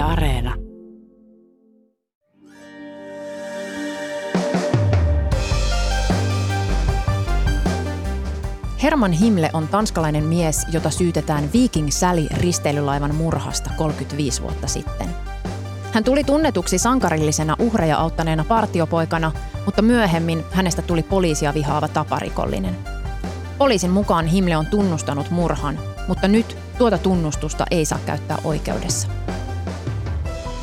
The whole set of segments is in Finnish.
Areena. Herman Himle on tanskalainen mies, jota syytetään Viking Sally risteilylaivan murhasta 35 vuotta sitten. Hän tuli tunnetuksi sankarillisena uhreja auttaneena partiopoikana, mutta myöhemmin hänestä tuli poliisia vihaava taparikollinen. Poliisin mukaan Himle on tunnustanut murhan, mutta nyt tuota tunnustusta ei saa käyttää oikeudessa.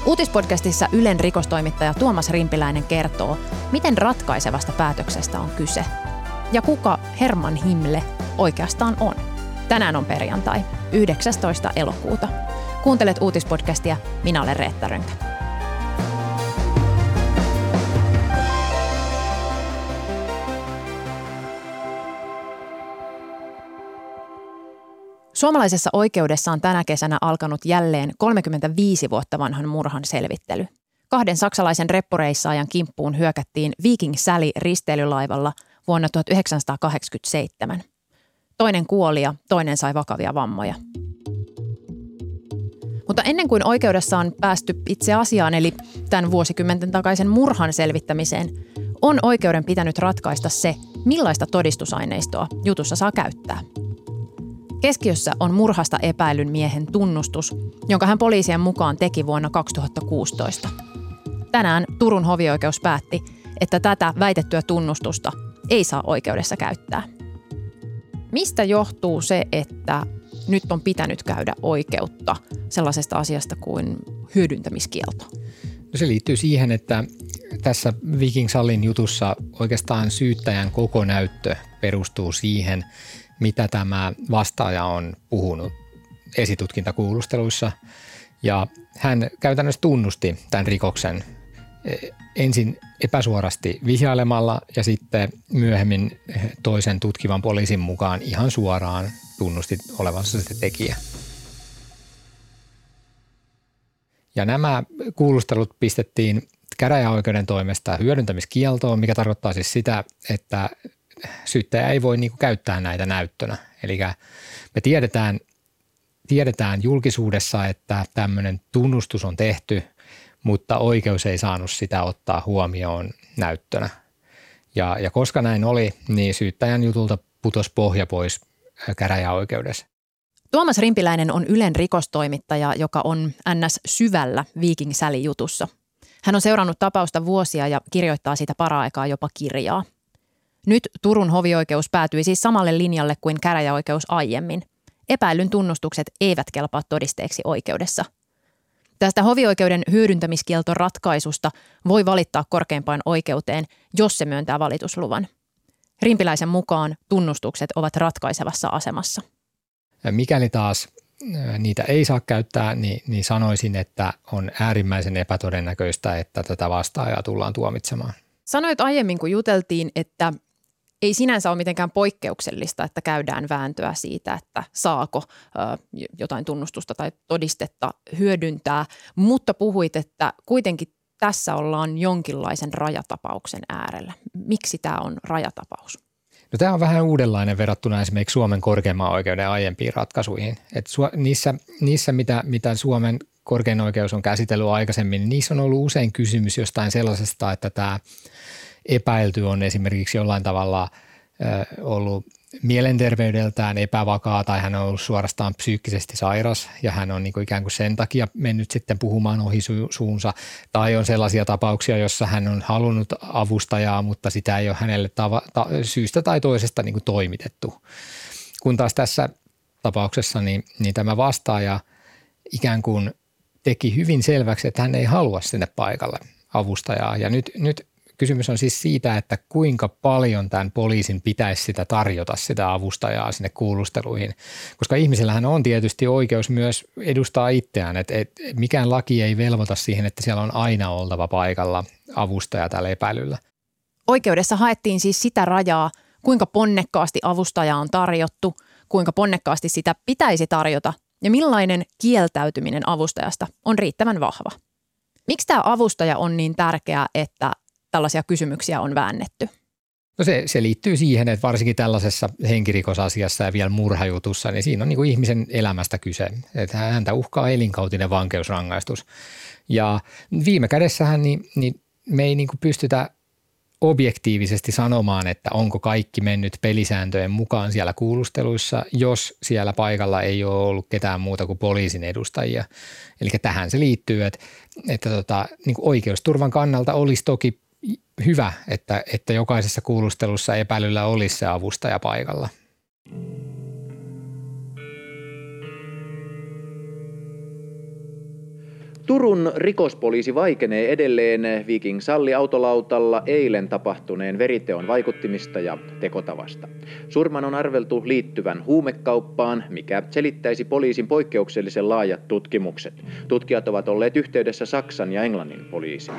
Uutispodcastissa Ylen rikostoimittaja Tuomas Rimpiläinen kertoo, miten ratkaisevasta päätöksestä on kyse ja kuka Herman Himle oikeastaan on. Tänään on perjantai, 19. elokuuta. Kuuntelet uutispodcastia, minä olen Reetta Rönkä. Suomalaisessa oikeudessa on tänä kesänä alkanut jälleen 35 vuotta vanhan murhan selvittely. Kahden saksalaisen reppureissaajan kimppuun hyökättiin Viking Sally risteilylaivalla vuonna 1987. Toinen kuoli ja toinen sai vakavia vammoja. Mutta ennen kuin oikeudessa on päästy itse asiaan, eli tämän vuosikymmenten takaisen murhan selvittämiseen, on oikeuden pitänyt ratkaista se, millaista todistusaineistoa jutussa saa käyttää – Keskiössä on murhasta epäilyn miehen tunnustus, jonka hän poliisien mukaan teki vuonna 2016. Tänään Turun hovioikeus päätti, että tätä väitettyä tunnustusta ei saa oikeudessa käyttää. Mistä johtuu se, että nyt on pitänyt käydä oikeutta sellaisesta asiasta kuin hyödyntämiskielto? No se liittyy siihen, että tässä Viking Sallin jutussa oikeastaan syyttäjän koko näyttö perustuu siihen, mitä tämä vastaaja on puhunut esitutkintakuulusteluissa. Ja hän käytännössä tunnusti tämän rikoksen e, ensin epäsuorasti vihjailemalla ja sitten myöhemmin toisen tutkivan poliisin mukaan ihan suoraan tunnusti olevansa se tekijä. Ja nämä kuulustelut pistettiin käräjäoikeuden toimesta hyödyntämiskieltoon, mikä tarkoittaa siis sitä, että syyttäjä ei voi niin kuin käyttää näitä näyttönä. Eli me tiedetään, tiedetään julkisuudessa, että tämmöinen tunnustus on tehty, mutta oikeus ei saanut sitä ottaa huomioon näyttönä. Ja, ja koska näin oli, niin syyttäjän jutulta putos pohja pois käräjäoikeudessa. Tuomas Rimpiläinen on Ylen rikostoimittaja, joka on NS syvällä Viking Sally-jutussa. Hän on seurannut tapausta vuosia ja kirjoittaa siitä para-aikaa jopa kirjaa – nyt Turun hovioikeus päätyi siis samalle linjalle kuin käräjäoikeus aiemmin. Epäilyn tunnustukset eivät kelpaa todisteeksi oikeudessa. Tästä hovioikeuden hyödyntämiskielton ratkaisusta voi valittaa korkeimpaan oikeuteen, jos se myöntää valitusluvan. Rimpiläisen mukaan tunnustukset ovat ratkaisevassa asemassa. Mikäli taas niitä ei saa käyttää, niin, niin sanoisin, että on äärimmäisen epätodennäköistä, että tätä vastaajaa tullaan tuomitsemaan. Sanoit aiemmin, kun juteltiin, että ei sinänsä ole mitenkään poikkeuksellista, että käydään vääntöä siitä, että saako jotain tunnustusta tai todistetta hyödyntää, mutta puhuit, että kuitenkin tässä ollaan jonkinlaisen rajatapauksen äärellä. Miksi tämä on rajatapaus? No, tämä on vähän uudenlainen verrattuna esimerkiksi Suomen korkeimman oikeuden aiempiin ratkaisuihin. Et niissä, niissä mitä, mitä Suomen korkein oikeus on käsitellyt aikaisemmin, niin niissä on ollut usein kysymys jostain sellaisesta, että tämä – epäilty on esimerkiksi jollain tavalla ollut mielenterveydeltään epävakaa tai hän on ollut suorastaan psyykkisesti sairas ja hän on niin kuin ikään kuin sen takia mennyt sitten puhumaan ohi suunsa. Tai on sellaisia tapauksia, jossa hän on halunnut avustajaa, mutta sitä ei ole hänelle tava- ta- syystä tai toisesta niin kuin toimitettu. Kun taas tässä tapauksessa niin, niin tämä vastaaja ikään kuin teki hyvin selväksi, että hän ei halua sinne paikalle avustajaa. Ja nyt, nyt Kysymys on siis siitä, että kuinka paljon tämän poliisin pitäisi sitä tarjota, sitä avustajaa sinne kuulusteluihin. Koska ihmisillähän on tietysti oikeus myös edustaa itseään, että, että mikään laki ei velvoita siihen, että siellä on aina oltava paikalla avustaja tällä epäilyllä. Oikeudessa haettiin siis sitä rajaa, kuinka ponnekkaasti avustaja on tarjottu, kuinka ponnekkaasti sitä pitäisi tarjota ja millainen kieltäytyminen avustajasta on riittävän vahva. Miksi tämä avustaja on niin tärkeä, että tällaisia kysymyksiä on väännetty? No se, se liittyy siihen, että varsinkin tällaisessa henkirikosasiassa ja vielä murhajutussa, niin siinä on niin kuin ihmisen elämästä kyse. Että häntä uhkaa elinkautinen vankeusrangaistus. Ja viime kädessähän niin, niin me ei niin kuin pystytä objektiivisesti sanomaan, että onko kaikki mennyt pelisääntöjen mukaan siellä kuulusteluissa, jos siellä paikalla ei ole ollut ketään muuta kuin poliisin edustajia. Eli tähän se liittyy, että, että tota, niin oikeusturvan kannalta olisi toki hyvä, että, että jokaisessa kuulustelussa epäilyllä olisi se avustaja paikalla. Turun rikospoliisi vaikenee edelleen Viking Salli autolautalla eilen tapahtuneen veriteon vaikuttimista ja tekotavasta. Surman on arveltu liittyvän huumekauppaan, mikä selittäisi poliisin poikkeuksellisen laajat tutkimukset. Tutkijat ovat olleet yhteydessä Saksan ja Englannin poliisiin.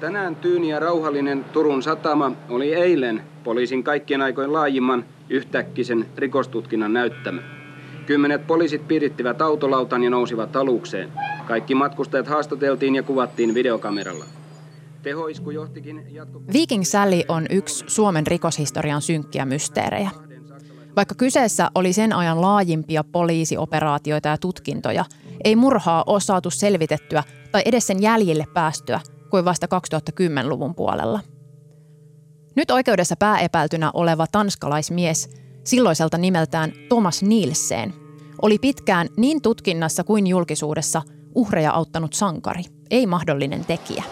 Tänään tyyni ja rauhallinen Turun satama oli eilen poliisin kaikkien aikojen laajimman yhtäkkisen rikostutkinnan näyttämä. Kymmenet poliisit piirittivät autolautan ja nousivat alukseen. Kaikki matkustajat haastateltiin ja kuvattiin videokameralla. Tehoisku johtikin jatko... Viking Sally on yksi Suomen rikoshistorian synkkiä mysteerejä. Vaikka kyseessä oli sen ajan laajimpia poliisioperaatioita ja tutkintoja, ei murhaa ole saatu selvitettyä tai edes sen jäljille päästyä kuin vasta 2010-luvun puolella. Nyt oikeudessa pääepäiltynä oleva tanskalaismies, silloiselta nimeltään Thomas Nielsen, oli pitkään niin tutkinnassa kuin julkisuudessa uhreja auttanut sankari, ei mahdollinen tekijä.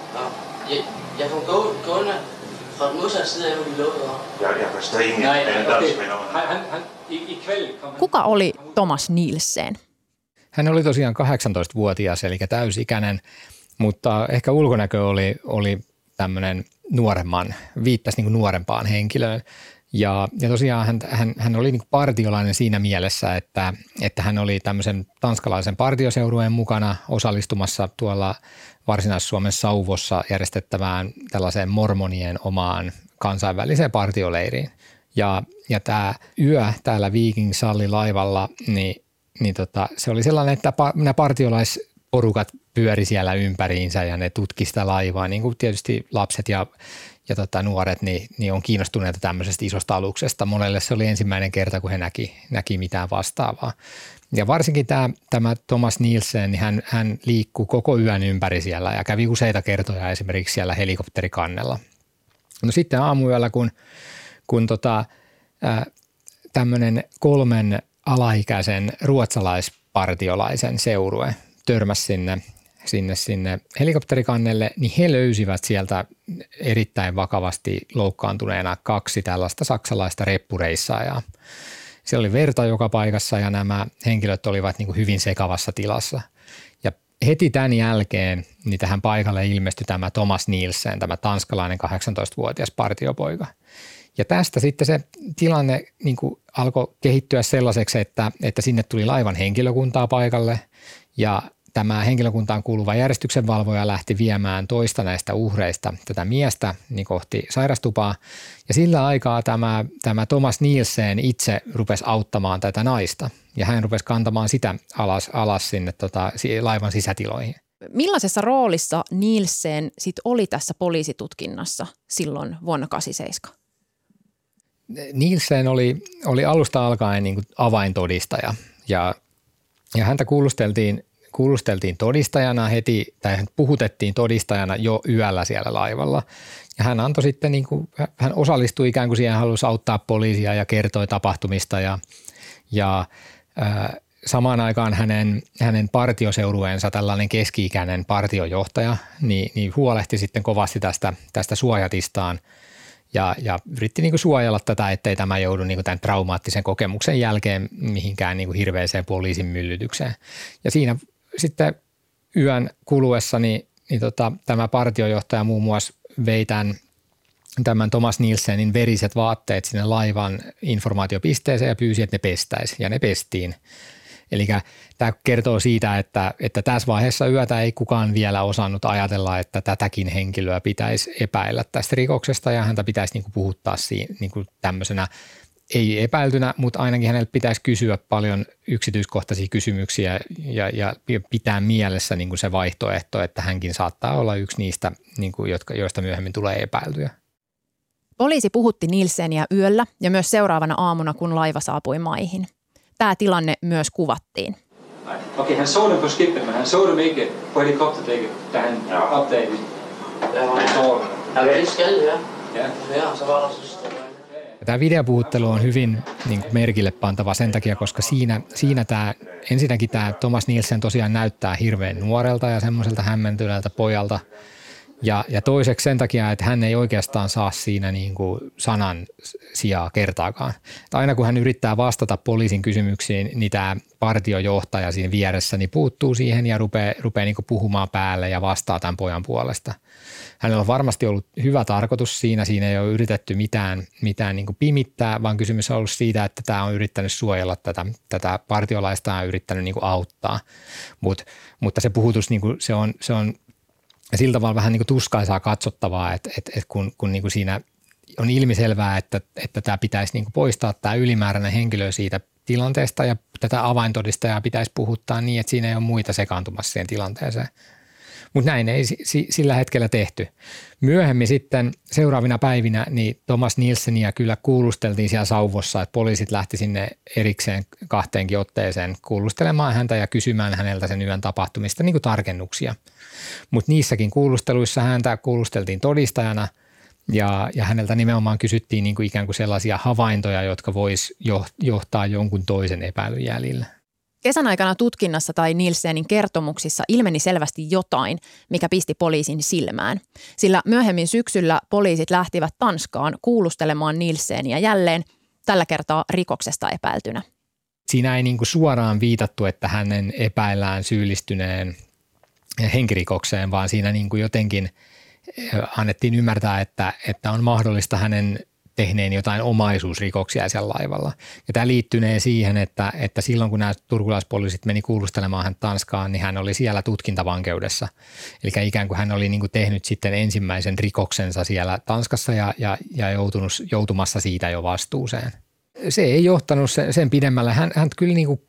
Kuka oli Thomas Nielsen? Hän oli tosiaan 18-vuotias, eli täysikäinen, mutta ehkä ulkonäkö oli, oli tämmöinen nuoremman, viittasi niin nuorempaan henkilöön. Ja, ja tosiaan hän, hän, hän oli niin partiolainen siinä mielessä, että, että hän oli tämmöisen tanskalaisen partioseurueen mukana osallistumassa tuolla Varsinais-Suomen Sauvossa järjestettävään tällaiseen mormonien omaan kansainväliseen partioleiriin. Ja, ja tämä yö täällä Viking Salli laivalla, niin, niin tota, se oli sellainen, että nämä partiolaisporukat pyöri siellä ympäriinsä ja ne tutki sitä laivaa, niin kuin tietysti lapset ja, ja tota, nuoret niin, niin on kiinnostuneita tämmöisestä isosta aluksesta. Monelle se oli ensimmäinen kerta, kun he näki, näki mitään vastaavaa. Ja varsinkin tämä, tämä Thomas Nielsen, niin hän, hän liikkuu koko yön ympäri siellä ja kävi useita kertoja esimerkiksi siellä helikopterikannella. No sitten aamuyöllä, kun, kun tota, tämmöinen kolmen alaikäisen ruotsalaispartiolaisen seurue törmäsi sinne sinne, sinne helikopterikannelle, niin he löysivät sieltä erittäin vakavasti loukkaantuneena kaksi tällaista saksalaista reppureissaajaa. Siellä oli verta joka paikassa ja nämä henkilöt olivat niin kuin hyvin sekavassa tilassa. Ja heti tämän jälkeen niin tähän paikalle ilmestyi tämä Thomas Nielsen, tämä tanskalainen 18-vuotias partiopoika. Ja tästä sitten se tilanne niin kuin alkoi kehittyä sellaiseksi, että, että sinne tuli laivan henkilökuntaa paikalle ja tämä henkilökuntaan kuuluva järjestyksenvalvoja lähti viemään toista näistä uhreista, tätä miestä, niin kohti sairastupaa. Ja sillä aikaa tämä, tämä Thomas Nielsen itse rupesi auttamaan tätä naista. Ja hän rupesi kantamaan sitä alas, alas sinne tota, laivan sisätiloihin. Millaisessa roolissa Nielsen sit oli tässä poliisitutkinnassa silloin vuonna 87? Nielsen oli, oli alusta alkaen niin kuin avaintodistaja ja, ja häntä kuulusteltiin kuulusteltiin todistajana heti, tai puhutettiin todistajana jo yöllä siellä laivalla. Ja hän antoi sitten, niin kuin, hän osallistui ikään kuin siihen, hän halusi auttaa poliisia ja kertoi tapahtumista ja, ja äh, samaan aikaan hänen, hänen partioseurueensa tällainen keski-ikäinen partiojohtaja niin, niin huolehti sitten kovasti tästä, tästä suojatistaan ja, ja yritti niin kuin suojella tätä, ettei tämä joudu niin kuin tämän traumaattisen kokemuksen jälkeen mihinkään niin kuin hirveäseen poliisin myllytykseen. Ja siinä sitten yön kuluessa niin, niin tota, tämä partiojohtaja muun muassa vei tämän, tämän Thomas Nielsenin veriset vaatteet sinne laivan informaatiopisteeseen ja pyysi, että ne pestäisi ja ne pestiin. Eli tämä kertoo siitä, että, että tässä vaiheessa yötä ei kukaan vielä osannut ajatella, että tätäkin henkilöä pitäisi epäillä tästä rikoksesta ja häntä pitäisi niin kuin puhuttaa siinä, niin kuin tämmöisenä ei epäiltynä, mutta ainakin hänelle pitäisi kysyä paljon yksityiskohtaisia kysymyksiä ja, ja pitää mielessä niin kuin se vaihtoehto, että hänkin saattaa olla yksi niistä, niin kuin, jotka, joista myöhemmin tulee epäiltyjä. Poliisi puhutti Nilseniä yöllä ja myös seuraavana aamuna, kun laiva saapui maihin. Tämä tilanne myös kuvattiin. Okay, han såg dem på skippet, men han såg dem ikke på helikopterdækket, da han ja. opdagede Ja, Han såg dem. ja, det skal ja. Ja. Ja, så var så Ja Tämä videopuhuttelu on hyvin niin kuin merkille pantava sen takia, koska siinä, siinä tämä, ensinnäkin tämä Thomas Nielsen tosiaan näyttää hirveän nuorelta ja semmoiselta hämmentyneeltä pojalta. Ja, ja toiseksi sen takia, että hän ei oikeastaan saa siinä niin kuin sanan sijaa kertaakaan. Että aina kun hän yrittää vastata poliisin kysymyksiin, niin tämä partiojohtaja siinä vieressä niin puuttuu siihen ja rupeaa, rupeaa niin kuin puhumaan päälle ja vastaa tämän pojan puolesta. Hänellä on varmasti ollut hyvä tarkoitus siinä, siinä ei ole yritetty mitään, mitään niin kuin pimittää, vaan kysymys on ollut siitä, että tämä on yrittänyt suojella tätä, tätä partiolaista ja yrittänyt niin kuin auttaa. Mut, mutta se puhutus, niin kuin se, on, se on sillä tavalla vähän niin kuin tuskaisaa katsottavaa, että, että, että kun, kun niin kuin siinä on ilmiselvää, että, että tämä pitäisi niin kuin poistaa tämä ylimääräinen henkilö siitä tilanteesta ja tätä avaintodistajaa pitäisi puhuttaa niin, että siinä ei ole muita sekaantumassa siihen tilanteeseen. Mutta näin ei si- sillä hetkellä tehty. Myöhemmin sitten seuraavina päivinä niin Thomas Nielsenia kyllä kuulusteltiin siellä sauvossa, että poliisit lähti sinne erikseen kahteenkin otteeseen kuulustelemaan häntä ja kysymään häneltä sen yön tapahtumista niin kuin tarkennuksia. Mutta niissäkin kuulusteluissa häntä kuulusteltiin todistajana ja, ja häneltä nimenomaan kysyttiin niin kuin ikään kuin sellaisia havaintoja, jotka vois johtaa jonkun toisen epäilyn. Kesän aikana tutkinnassa tai Nielsenin kertomuksissa ilmeni selvästi jotain, mikä pisti poliisin silmään. Sillä myöhemmin syksyllä poliisit lähtivät Tanskaan kuulustelemaan Nielsenia jälleen, tällä kertaa rikoksesta epäiltynä. Siinä ei niin suoraan viitattu, että hänen epäillään syyllistyneen henkirikokseen, vaan siinä niin jotenkin annettiin ymmärtää, että, että on mahdollista hänen tehneen jotain omaisuusrikoksia siellä laivalla. Ja tämä liittynee siihen, että, että silloin kun nämä turkulaispoliisit meni kuulustelemaan hän Tanskaan, niin hän oli siellä tutkintavankeudessa. Eli ikään kuin hän oli niin kuin tehnyt sitten ensimmäisen rikoksensa siellä Tanskassa ja, ja, ja joutunut, joutumassa siitä jo vastuuseen. Se ei johtanut sen, sen pidemmälle. Hän, hän kyllä niin kuin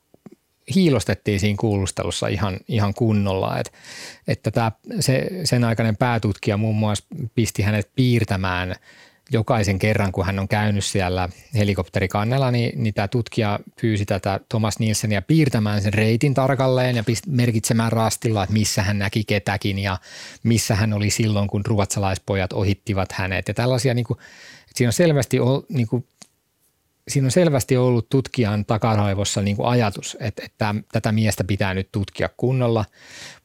hiilostettiin siinä kuulustelussa ihan, ihan kunnolla. Et, että tämä, se, sen aikainen päätutkija muun muassa pisti hänet piirtämään – jokaisen kerran, kun hän on käynyt siellä helikopterikannella, niin, niin tämä tutkija pyysi tätä Thomas Nielsenia piirtämään sen reitin tarkalleen ja merkitsemään rastilla, että missä hän näki ketäkin ja missä hän oli silloin, kun ruotsalaispojat ohittivat hänet. Ja tällaisia, niin kuin, siinä on selvästi niin kuin, siinä on selvästi ollut tutkijan takaraivossa niin kuin ajatus, että, että tätä miestä pitää nyt tutkia kunnolla,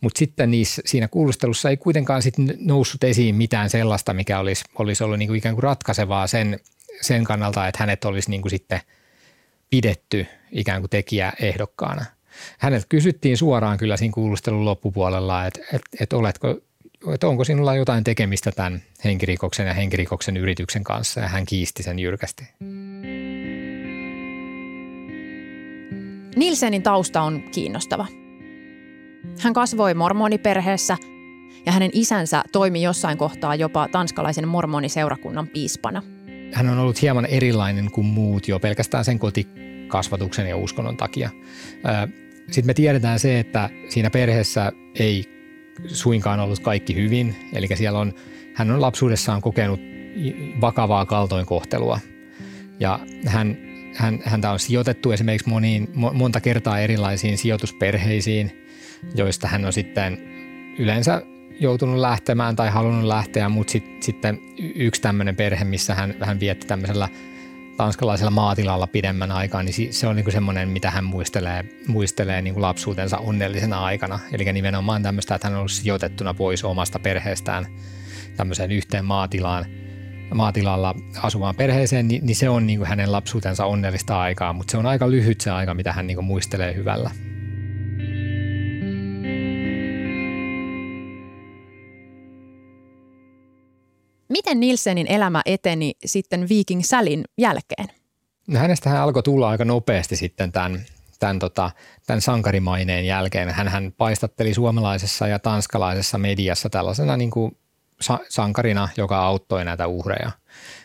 mutta sitten niissä, siinä kuulustelussa ei kuitenkaan sit noussut esiin mitään sellaista, mikä olisi, olisi ollut niin kuin ikään kuin ratkaisevaa sen, sen kannalta, että hänet olisi niin kuin sitten pidetty ikään kuin tekijä ehdokkaana. Häneltä kysyttiin suoraan kyllä siinä kuulustelun loppupuolella, että, että, että oletko että onko sinulla jotain tekemistä tämän henkirikoksen ja henkirikoksen yrityksen kanssa, ja hän kiisti sen jyrkästi. Nilsenin tausta on kiinnostava. Hän kasvoi mormoniperheessä ja hänen isänsä toimi jossain kohtaa jopa tanskalaisen mormoniseurakunnan piispana. Hän on ollut hieman erilainen kuin muut jo pelkästään sen kotikasvatuksen ja uskonnon takia. Sitten me tiedetään se, että siinä perheessä ei suinkaan ollut kaikki hyvin. Eli siellä on, hän on lapsuudessaan kokenut vakavaa kaltoinkohtelua. Ja hän hän, häntä on sijoitettu esimerkiksi moniin, monta kertaa erilaisiin sijoitusperheisiin, joista hän on sitten yleensä joutunut lähtemään tai halunnut lähteä, mutta sit, sitten yksi tämmöinen perhe, missä hän, hän vietti tämmöisellä tanskalaisella maatilalla pidemmän aikaa, niin se on niin semmoinen, mitä hän muistelee, muistelee niin kuin lapsuutensa onnellisena aikana. Eli nimenomaan tämmöistä, että hän on ollut sijoitettuna pois omasta perheestään tämmöiseen yhteen maatilaan – maatilalla asuvaan perheeseen, niin, niin se on niin kuin hänen lapsuutensa onnellista aikaa, mutta se on aika lyhyt se aika, mitä hän niin kuin muistelee hyvällä. Miten Nilsenin elämä eteni sitten Viking Sälin jälkeen? No hänestä hän alkoi tulla aika nopeasti sitten tämän, tämän, tota, tämän sankarimaineen jälkeen. Hän, hän paistatteli suomalaisessa ja tanskalaisessa mediassa tällaisena niin kuin sankarina, joka auttoi näitä uhreja.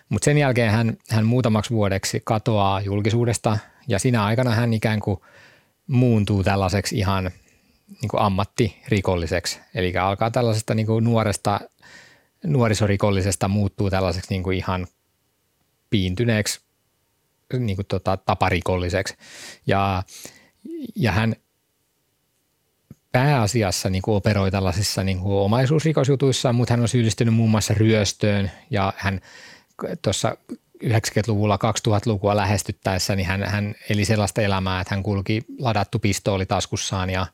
Mutta sen jälkeen hän, hän muutamaksi vuodeksi katoaa julkisuudesta ja siinä aikana hän ikään kuin muuntuu tällaiseksi ihan niin kuin ammattirikolliseksi. Eli alkaa tällaisesta niin kuin nuoresta nuorisorikollisesta muuttuu tällaiseksi niin kuin ihan piintyneeksi niin kuin tota, taparikolliseksi. Ja, ja hän pääasiassa niin kuin operoi tällaisissa niin kuin omaisuusrikosjutuissa, mutta hän on syyllistynyt muun muassa ryöstöön ja hän tuossa 90-luvulla 2000-lukua lähestyttäessä, niin hän, hän eli sellaista elämää, että hän kulki ladattu pistooli taskussaan ja,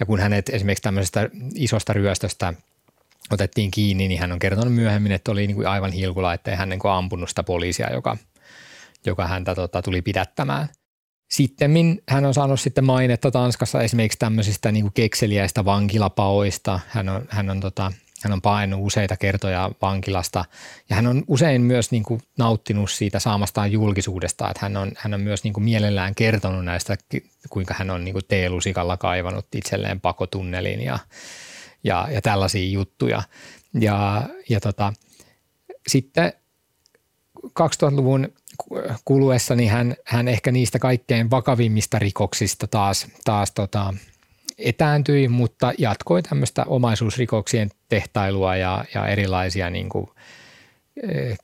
ja kun hänet esimerkiksi tämmöisestä isosta ryöstöstä otettiin kiinni, niin hän on kertonut myöhemmin, että oli niin kuin aivan hilkulla, ettei hän niin kuin ampunut sitä poliisia, joka, joka häntä tota, tuli pidättämään. Sitten hän on saanut sitten mainetta Tanskassa esimerkiksi tämmöisistä niin kekseliäistä vankilapaoista. Hän on, hän on tota, hän on painut useita kertoja vankilasta ja hän on usein myös niin kuin nauttinut siitä saamastaan julkisuudesta, että hän on, hän on myös niin kuin mielellään kertonut näistä, kuinka hän on niin kuin teelusikalla kaivannut itselleen pakotunnelin ja, ja, ja tällaisia juttuja. Ja, ja tota, sitten 2000-luvun kuluessa niin hän, hän ehkä niistä kaikkein vakavimmista rikoksista taas, taas tota, etääntyi, mutta jatkoi tämmöistä omaisuusrikoksien tehtailua ja, ja erilaisia niin kuin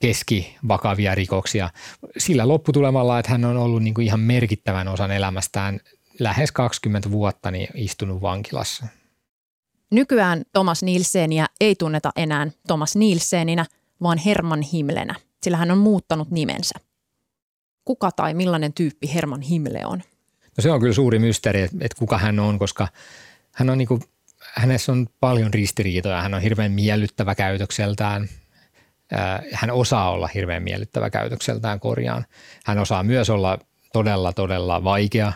keskivakavia rikoksia sillä lopputulemalla, että hän on ollut niin kuin ihan merkittävän osan elämästään lähes 20 vuotta niin istunut vankilassa. Nykyään Thomas Nielseniä ei tunneta enää Thomas Nielseninä, vaan Herman Himlenä, sillä hän on muuttanut nimensä. Kuka tai millainen tyyppi Herman Himle on? No se on kyllä suuri mysteeri, että, että kuka hän on, koska hän on niin kuin, hänessä on paljon ristiriitoja. Hän on hirveän miellyttävä käytökseltään. Hän osaa olla hirveän miellyttävä käytökseltään korjaan. Hän osaa myös olla todella, todella vaikea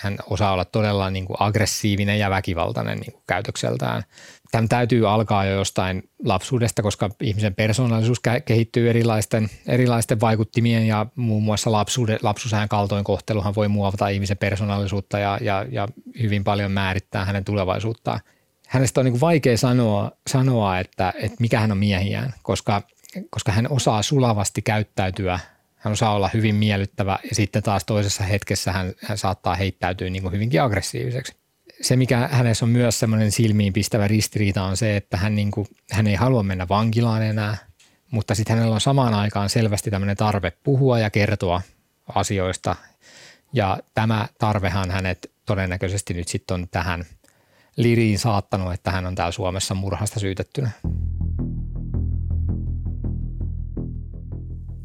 hän osaa olla todella niin kuin aggressiivinen ja väkivaltainen niin kuin käytökseltään. Tämä täytyy alkaa jo jostain lapsuudesta, koska ihmisen persoonallisuus kehittyy erilaisten, erilaisten vaikuttimien ja muun muassa lapsuuden, lapsuusajan kaltoinkohteluhan voi muovata ihmisen persoonallisuutta ja, ja, ja hyvin paljon määrittää hänen tulevaisuuttaan. Hänestä on niin kuin vaikea sanoa, sanoa että, että mikä hän on miehiään, koska, koska hän osaa sulavasti käyttäytyä – hän osaa olla hyvin miellyttävä ja sitten taas toisessa hetkessä hän, hän saattaa heittäytyä niin kuin hyvinkin aggressiiviseksi. Se, mikä hänessä on myös semmoinen silmiin pistävä ristiriita on se, että hän, niin kuin, hän ei halua mennä vankilaan enää, mutta sitten hänellä on samaan aikaan selvästi tämmöinen tarve puhua ja kertoa asioista. Ja tämä tarvehan hänet todennäköisesti nyt sitten on tähän liriin saattanut, että hän on täällä Suomessa murhasta syytettynä.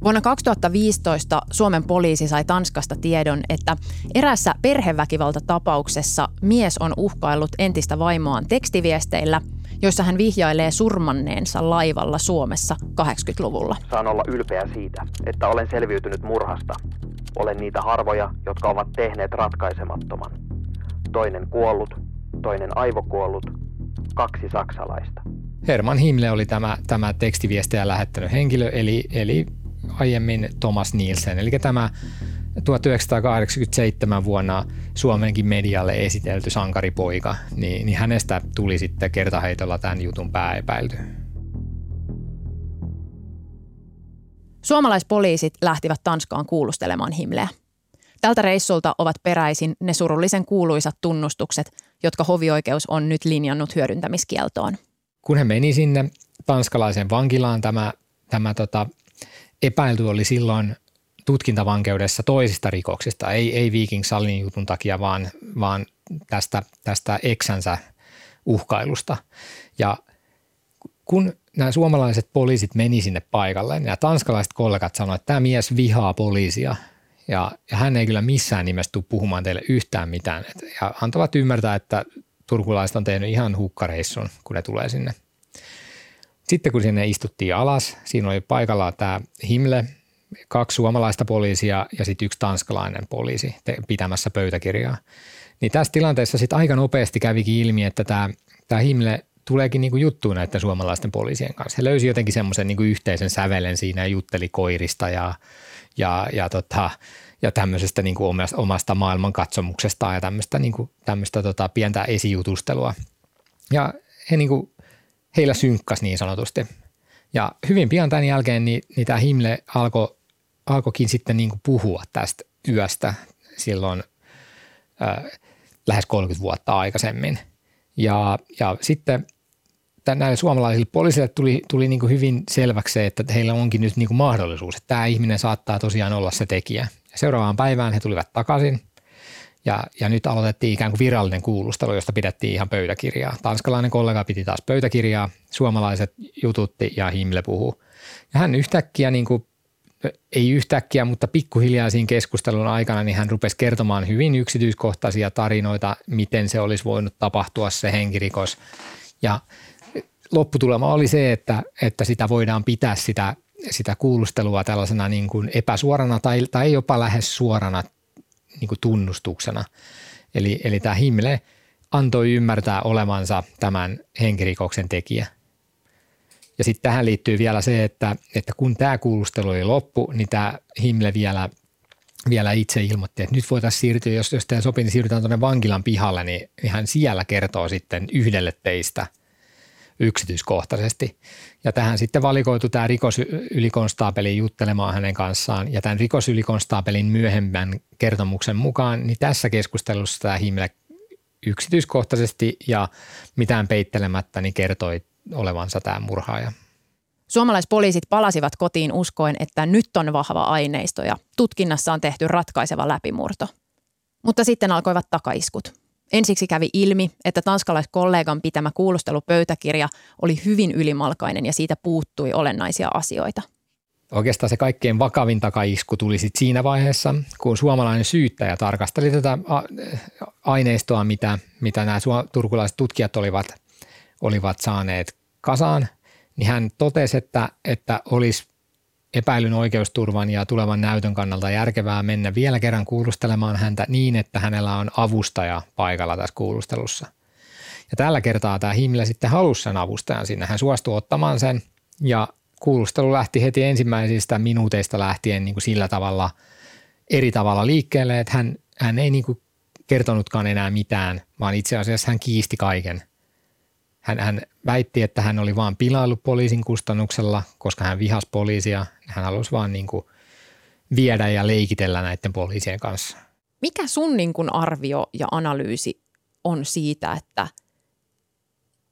Vuonna 2015 Suomen poliisi sai Tanskasta tiedon, että erässä perheväkivaltatapauksessa mies on uhkaillut entistä vaimoaan tekstiviesteillä, joissa hän vihjailee surmanneensa laivalla Suomessa 80-luvulla. Saan olla ylpeä siitä, että olen selviytynyt murhasta. Olen niitä harvoja, jotka ovat tehneet ratkaisemattoman. Toinen kuollut, toinen aivokuollut, kaksi saksalaista. Herman Himle oli tämä, tämä tekstiviestejä lähettänyt henkilö, eli, eli aiemmin Thomas Nielsen, eli tämä 1987 vuonna Suomenkin medialle esitelty sankaripoika, niin, niin hänestä tuli sitten kertaheitolla tämän jutun pääepäilty. Suomalaispoliisit lähtivät Tanskaan kuulustelemaan Himleä. Tältä reissulta ovat peräisin ne surullisen kuuluisat tunnustukset, jotka hovioikeus on nyt linjannut hyödyntämiskieltoon. Kun he meni sinne tanskalaiseen vankilaan, tämä, tämä tota, epäilty oli silloin tutkintavankeudessa toisista rikoksista, ei, ei Viking Sallin jutun takia, vaan, vaan tästä, tästä eksänsä uhkailusta. Ja kun nämä suomalaiset poliisit meni sinne paikalle, ja tanskalaiset kollegat sanoivat, että tämä mies vihaa poliisia ja, ja hän ei kyllä missään nimessä tule puhumaan teille yhtään mitään. Ja antavat ymmärtää, että turkulaiset on tehnyt ihan hukkareissun, kun ne tulee sinne sitten kun sinne istuttiin alas, siinä oli paikalla tämä Himle, kaksi suomalaista poliisia ja sitten yksi tanskalainen poliisi pitämässä pöytäkirjaa. Niin tässä tilanteessa sitten aika nopeasti kävikin ilmi, että tämä, tämä Himle tuleekin niinku juttuun näiden suomalaisten poliisien kanssa. He löysi jotenkin semmoisen niinku yhteisen sävelen siinä ja jutteli koirista ja, ja, ja, tota, ja tämmöisestä niinku omasta, omasta maailmankatsomuksestaan ja tämmöistä, niinku, tämmöistä tota pientä esijutustelua. Ja he niinku heillä synkkas niin sanotusti. Ja hyvin pian tämän jälkeen niin, niin tämä Himle alkoi alkoikin sitten niin kuin puhua tästä yöstä silloin äh, lähes 30 vuotta aikaisemmin. Ja, ja sitten näille suomalaisille poliisille tuli, tuli niin kuin hyvin selväksi se, että heillä onkin nyt niin kuin mahdollisuus, että tämä ihminen saattaa tosiaan olla se tekijä. Ja seuraavaan päivään he tulivat takaisin ja, ja nyt aloitettiin ikään kuin virallinen kuulustelu, josta pidettiin ihan pöytäkirjaa. Tanskalainen kollega piti taas pöytäkirjaa, suomalaiset jututti ja Himmle puhuu. Ja hän yhtäkkiä niin kuin ei yhtäkkiä, mutta pikkuhiljaa siinä keskustelun aikana niin hän rupesi kertomaan hyvin yksityiskohtaisia tarinoita, miten se olisi voinut tapahtua se henkirikos. Ja lopputulema oli se, että, että sitä voidaan pitää sitä, sitä kuulustelua tällaisena niin kuin epäsuorana tai, tai jopa lähes suorana niin kuin tunnustuksena. Eli, eli tämä Himmle antoi ymmärtää olevansa tämän henkirikoksen tekijä. Ja sitten tähän liittyy vielä se, että, että kun tämä kuulustelu oli loppu, niin tämä Himmle vielä, vielä itse ilmoitti, että nyt voitaisiin siirtyä, jos, jos tämä sopii, niin siirrytään tuonne vankilan pihalle, niin, niin hän siellä kertoo sitten yhdelle teistä yksityiskohtaisesti. Ja tähän sitten valikoitu tämä rikosylikonstaapeli juttelemaan hänen kanssaan. Ja tämän rikosylikonstaapelin myöhemmän kertomuksen mukaan, niin tässä keskustelussa tämä Himmle yksityiskohtaisesti ja mitään peittelemättä niin kertoi olevansa tämä murhaaja. Suomalaispoliisit palasivat kotiin uskoen, että nyt on vahva aineisto ja tutkinnassa on tehty ratkaiseva läpimurto. Mutta sitten alkoivat takaiskut. Ensiksi kävi ilmi, että tanskalaiskollegan pitämä kuulustelupöytäkirja oli hyvin ylimalkainen ja siitä puuttui olennaisia asioita. Oikeastaan se kaikkein vakavin takaisku tuli sit siinä vaiheessa, kun suomalainen syyttäjä tarkasteli tätä aineistoa, mitä, mitä nämä turkulaiset tutkijat olivat – olivat saaneet kasaan, niin hän totesi, että, että olisi epäilyn oikeusturvan ja tulevan näytön kannalta järkevää mennä vielä kerran kuulustelemaan häntä niin, että hänellä on avustaja paikalla tässä kuulustelussa. Ja tällä kertaa tämä Himmler sitten halusi sen avustajan sinne. Hän suostui ottamaan sen ja kuulustelu lähti heti ensimmäisistä minuuteista lähtien niin kuin sillä tavalla eri tavalla liikkeelle, että hän, hän ei niin kuin kertonutkaan enää mitään, vaan itse asiassa hän kiisti kaiken – hän, hän väitti, että hän oli vain pilaillut poliisin kustannuksella, koska hän vihasi poliisia. Hän halusi vaan niin kuin viedä ja leikitellä näiden poliisien kanssa. Mikä sun niin kuin arvio ja analyysi on siitä, että,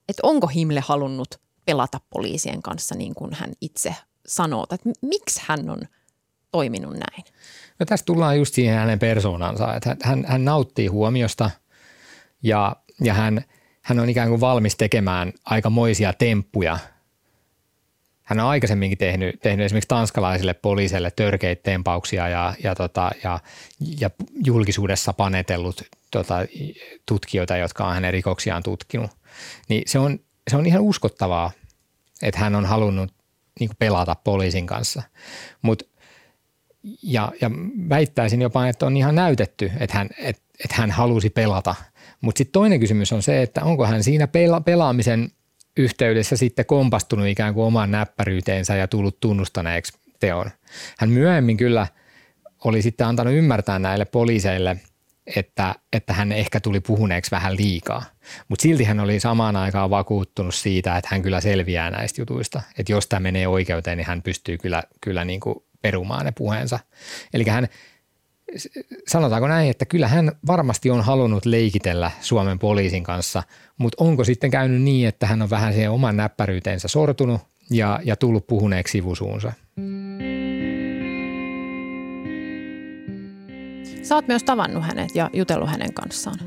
että onko Himle halunnut pelata poliisien kanssa niin kuin hän itse sanoo? Että miksi hän on toiminut näin? No tässä tullaan just siihen hänen persoonansa, että hän, hän nauttii huomiosta ja, ja hän – hän on ikään kuin valmis tekemään aikamoisia temppuja. Hän on aikaisemminkin tehnyt, tehnyt esimerkiksi tanskalaisille poliisille törkeitä tempauksia ja, ja, tota, ja, ja julkisuudessa panetellut tota, tutkijoita, jotka on hänen rikoksiaan tutkinut. Niin se on, se on ihan uskottavaa, että hän on halunnut niin pelata poliisin kanssa. Mut, ja, ja väittäisin jopa, että on ihan näytetty, että hän, että, että hän halusi pelata – mutta sitten toinen kysymys on se, että onko hän siinä pela- pelaamisen yhteydessä sitten kompastunut ikään kuin omaan näppäryyteensä ja tullut tunnustaneeksi teon. Hän myöhemmin kyllä oli sitten antanut ymmärtää näille poliiseille, että, että hän ehkä tuli puhuneeksi vähän liikaa. Mutta silti hän oli samaan aikaan vakuuttunut siitä, että hän kyllä selviää näistä jutuista. Että jos tämä menee oikeuteen, niin hän pystyy kyllä, kyllä niin kuin perumaan ne puheensa. Eli hän sanotaanko näin, että kyllä hän varmasti on halunnut leikitellä Suomen poliisin kanssa, mutta onko sitten käynyt niin, että hän on vähän siihen oman näppäryyteensä sortunut ja, ja tullut puhuneeksi sivusuunsa? Sä oot myös tavannut hänet ja jutellut hänen kanssaan.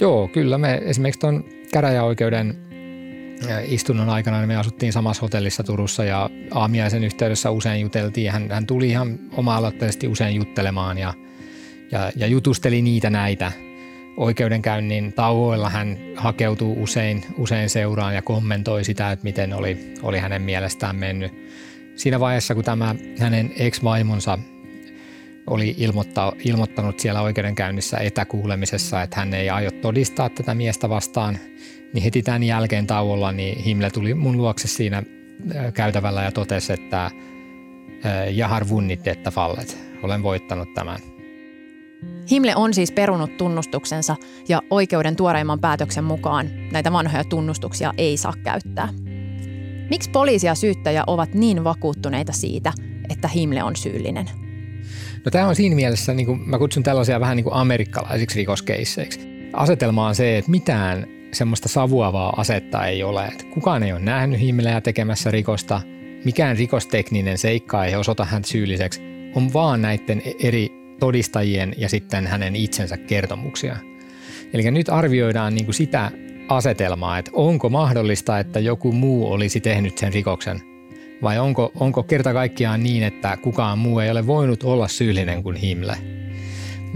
Joo, kyllä. Me esimerkiksi tuon käräjäoikeuden istunnon aikana niin me asuttiin samassa hotellissa Turussa ja aamiaisen yhteydessä usein juteltiin. Hän, hän tuli ihan oma-aloitteisesti usein juttelemaan ja, ja, ja jutusteli niitä näitä. Oikeudenkäynnin tauoilla hän hakeutuu usein, usein seuraan ja kommentoi sitä, että miten oli, oli hänen mielestään mennyt. Siinä vaiheessa, kun tämä hänen ex-vaimonsa oli ilmoittanut siellä oikeudenkäynnissä etäkuulemisessa, että hän ei aio todistaa tätä miestä vastaan, niin heti tämän jälkeen tauolla niin Himle tuli mun luokse siinä käytävällä ja totesi, että Jahar vunnit että fallet. Olen voittanut tämän. Himle on siis perunut tunnustuksensa ja oikeuden tuoreimman päätöksen mukaan näitä vanhoja tunnustuksia ei saa käyttää. Miksi poliisi ja syyttäjä ovat niin vakuuttuneita siitä, että Himle on syyllinen? No tämä on siinä mielessä, niin kuin mä kutsun tällaisia vähän niin kuin amerikkalaisiksi rikoskeisseiksi. Asetelma on se, että mitään semmoista savuavaa asetta ei ole. Että kukaan ei ole nähnyt Himmeleä tekemässä rikosta, mikään rikostekninen seikka ei osoita häntä syylliseksi, on vaan näiden eri todistajien ja sitten hänen itsensä kertomuksia. Eli nyt arvioidaan niin kuin sitä asetelmaa, että onko mahdollista, että joku muu olisi tehnyt sen rikoksen vai onko, onko kerta kaikkiaan niin, että kukaan muu ei ole voinut olla syyllinen kuin Himmler.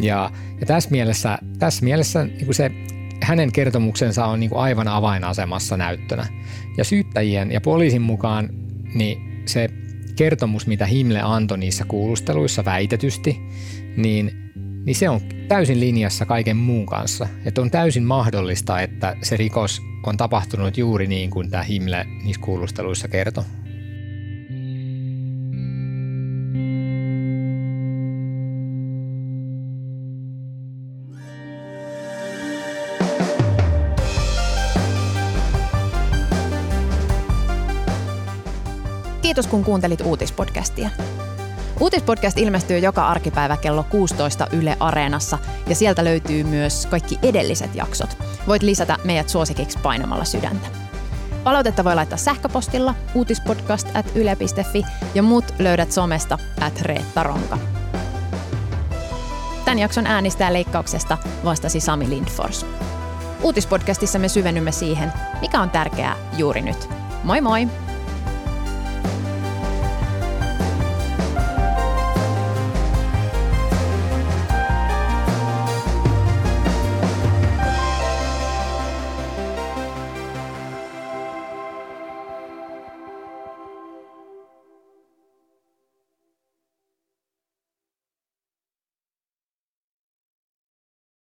Ja, ja tässä mielessä, tässä mielessä niin se hänen kertomuksensa on niin kuin aivan avainasemassa näyttönä. Ja syyttäjien ja poliisin mukaan niin se kertomus, mitä Himle antoi niissä kuulusteluissa väitetysti, niin, niin se on täysin linjassa kaiken muun kanssa. Että on täysin mahdollista, että se rikos on tapahtunut juuri niin kuin tämä Himle niissä kuulusteluissa kertoi. Kiitos kun kuuntelit uutispodcastia. Uutispodcast ilmestyy joka arkipäivä kello 16 Yle Areenassa ja sieltä löytyy myös kaikki edelliset jaksot. Voit lisätä meidät suosikiksi painamalla sydäntä. Palautetta voi laittaa sähköpostilla uutispodcast at yle.fi ja muut löydät somesta at Reetta Ronka. Tämän jakson äänistää leikkauksesta vastasi Sami Lindfors. Uutispodcastissa me syvennymme siihen, mikä on tärkeää juuri nyt. Moi moi!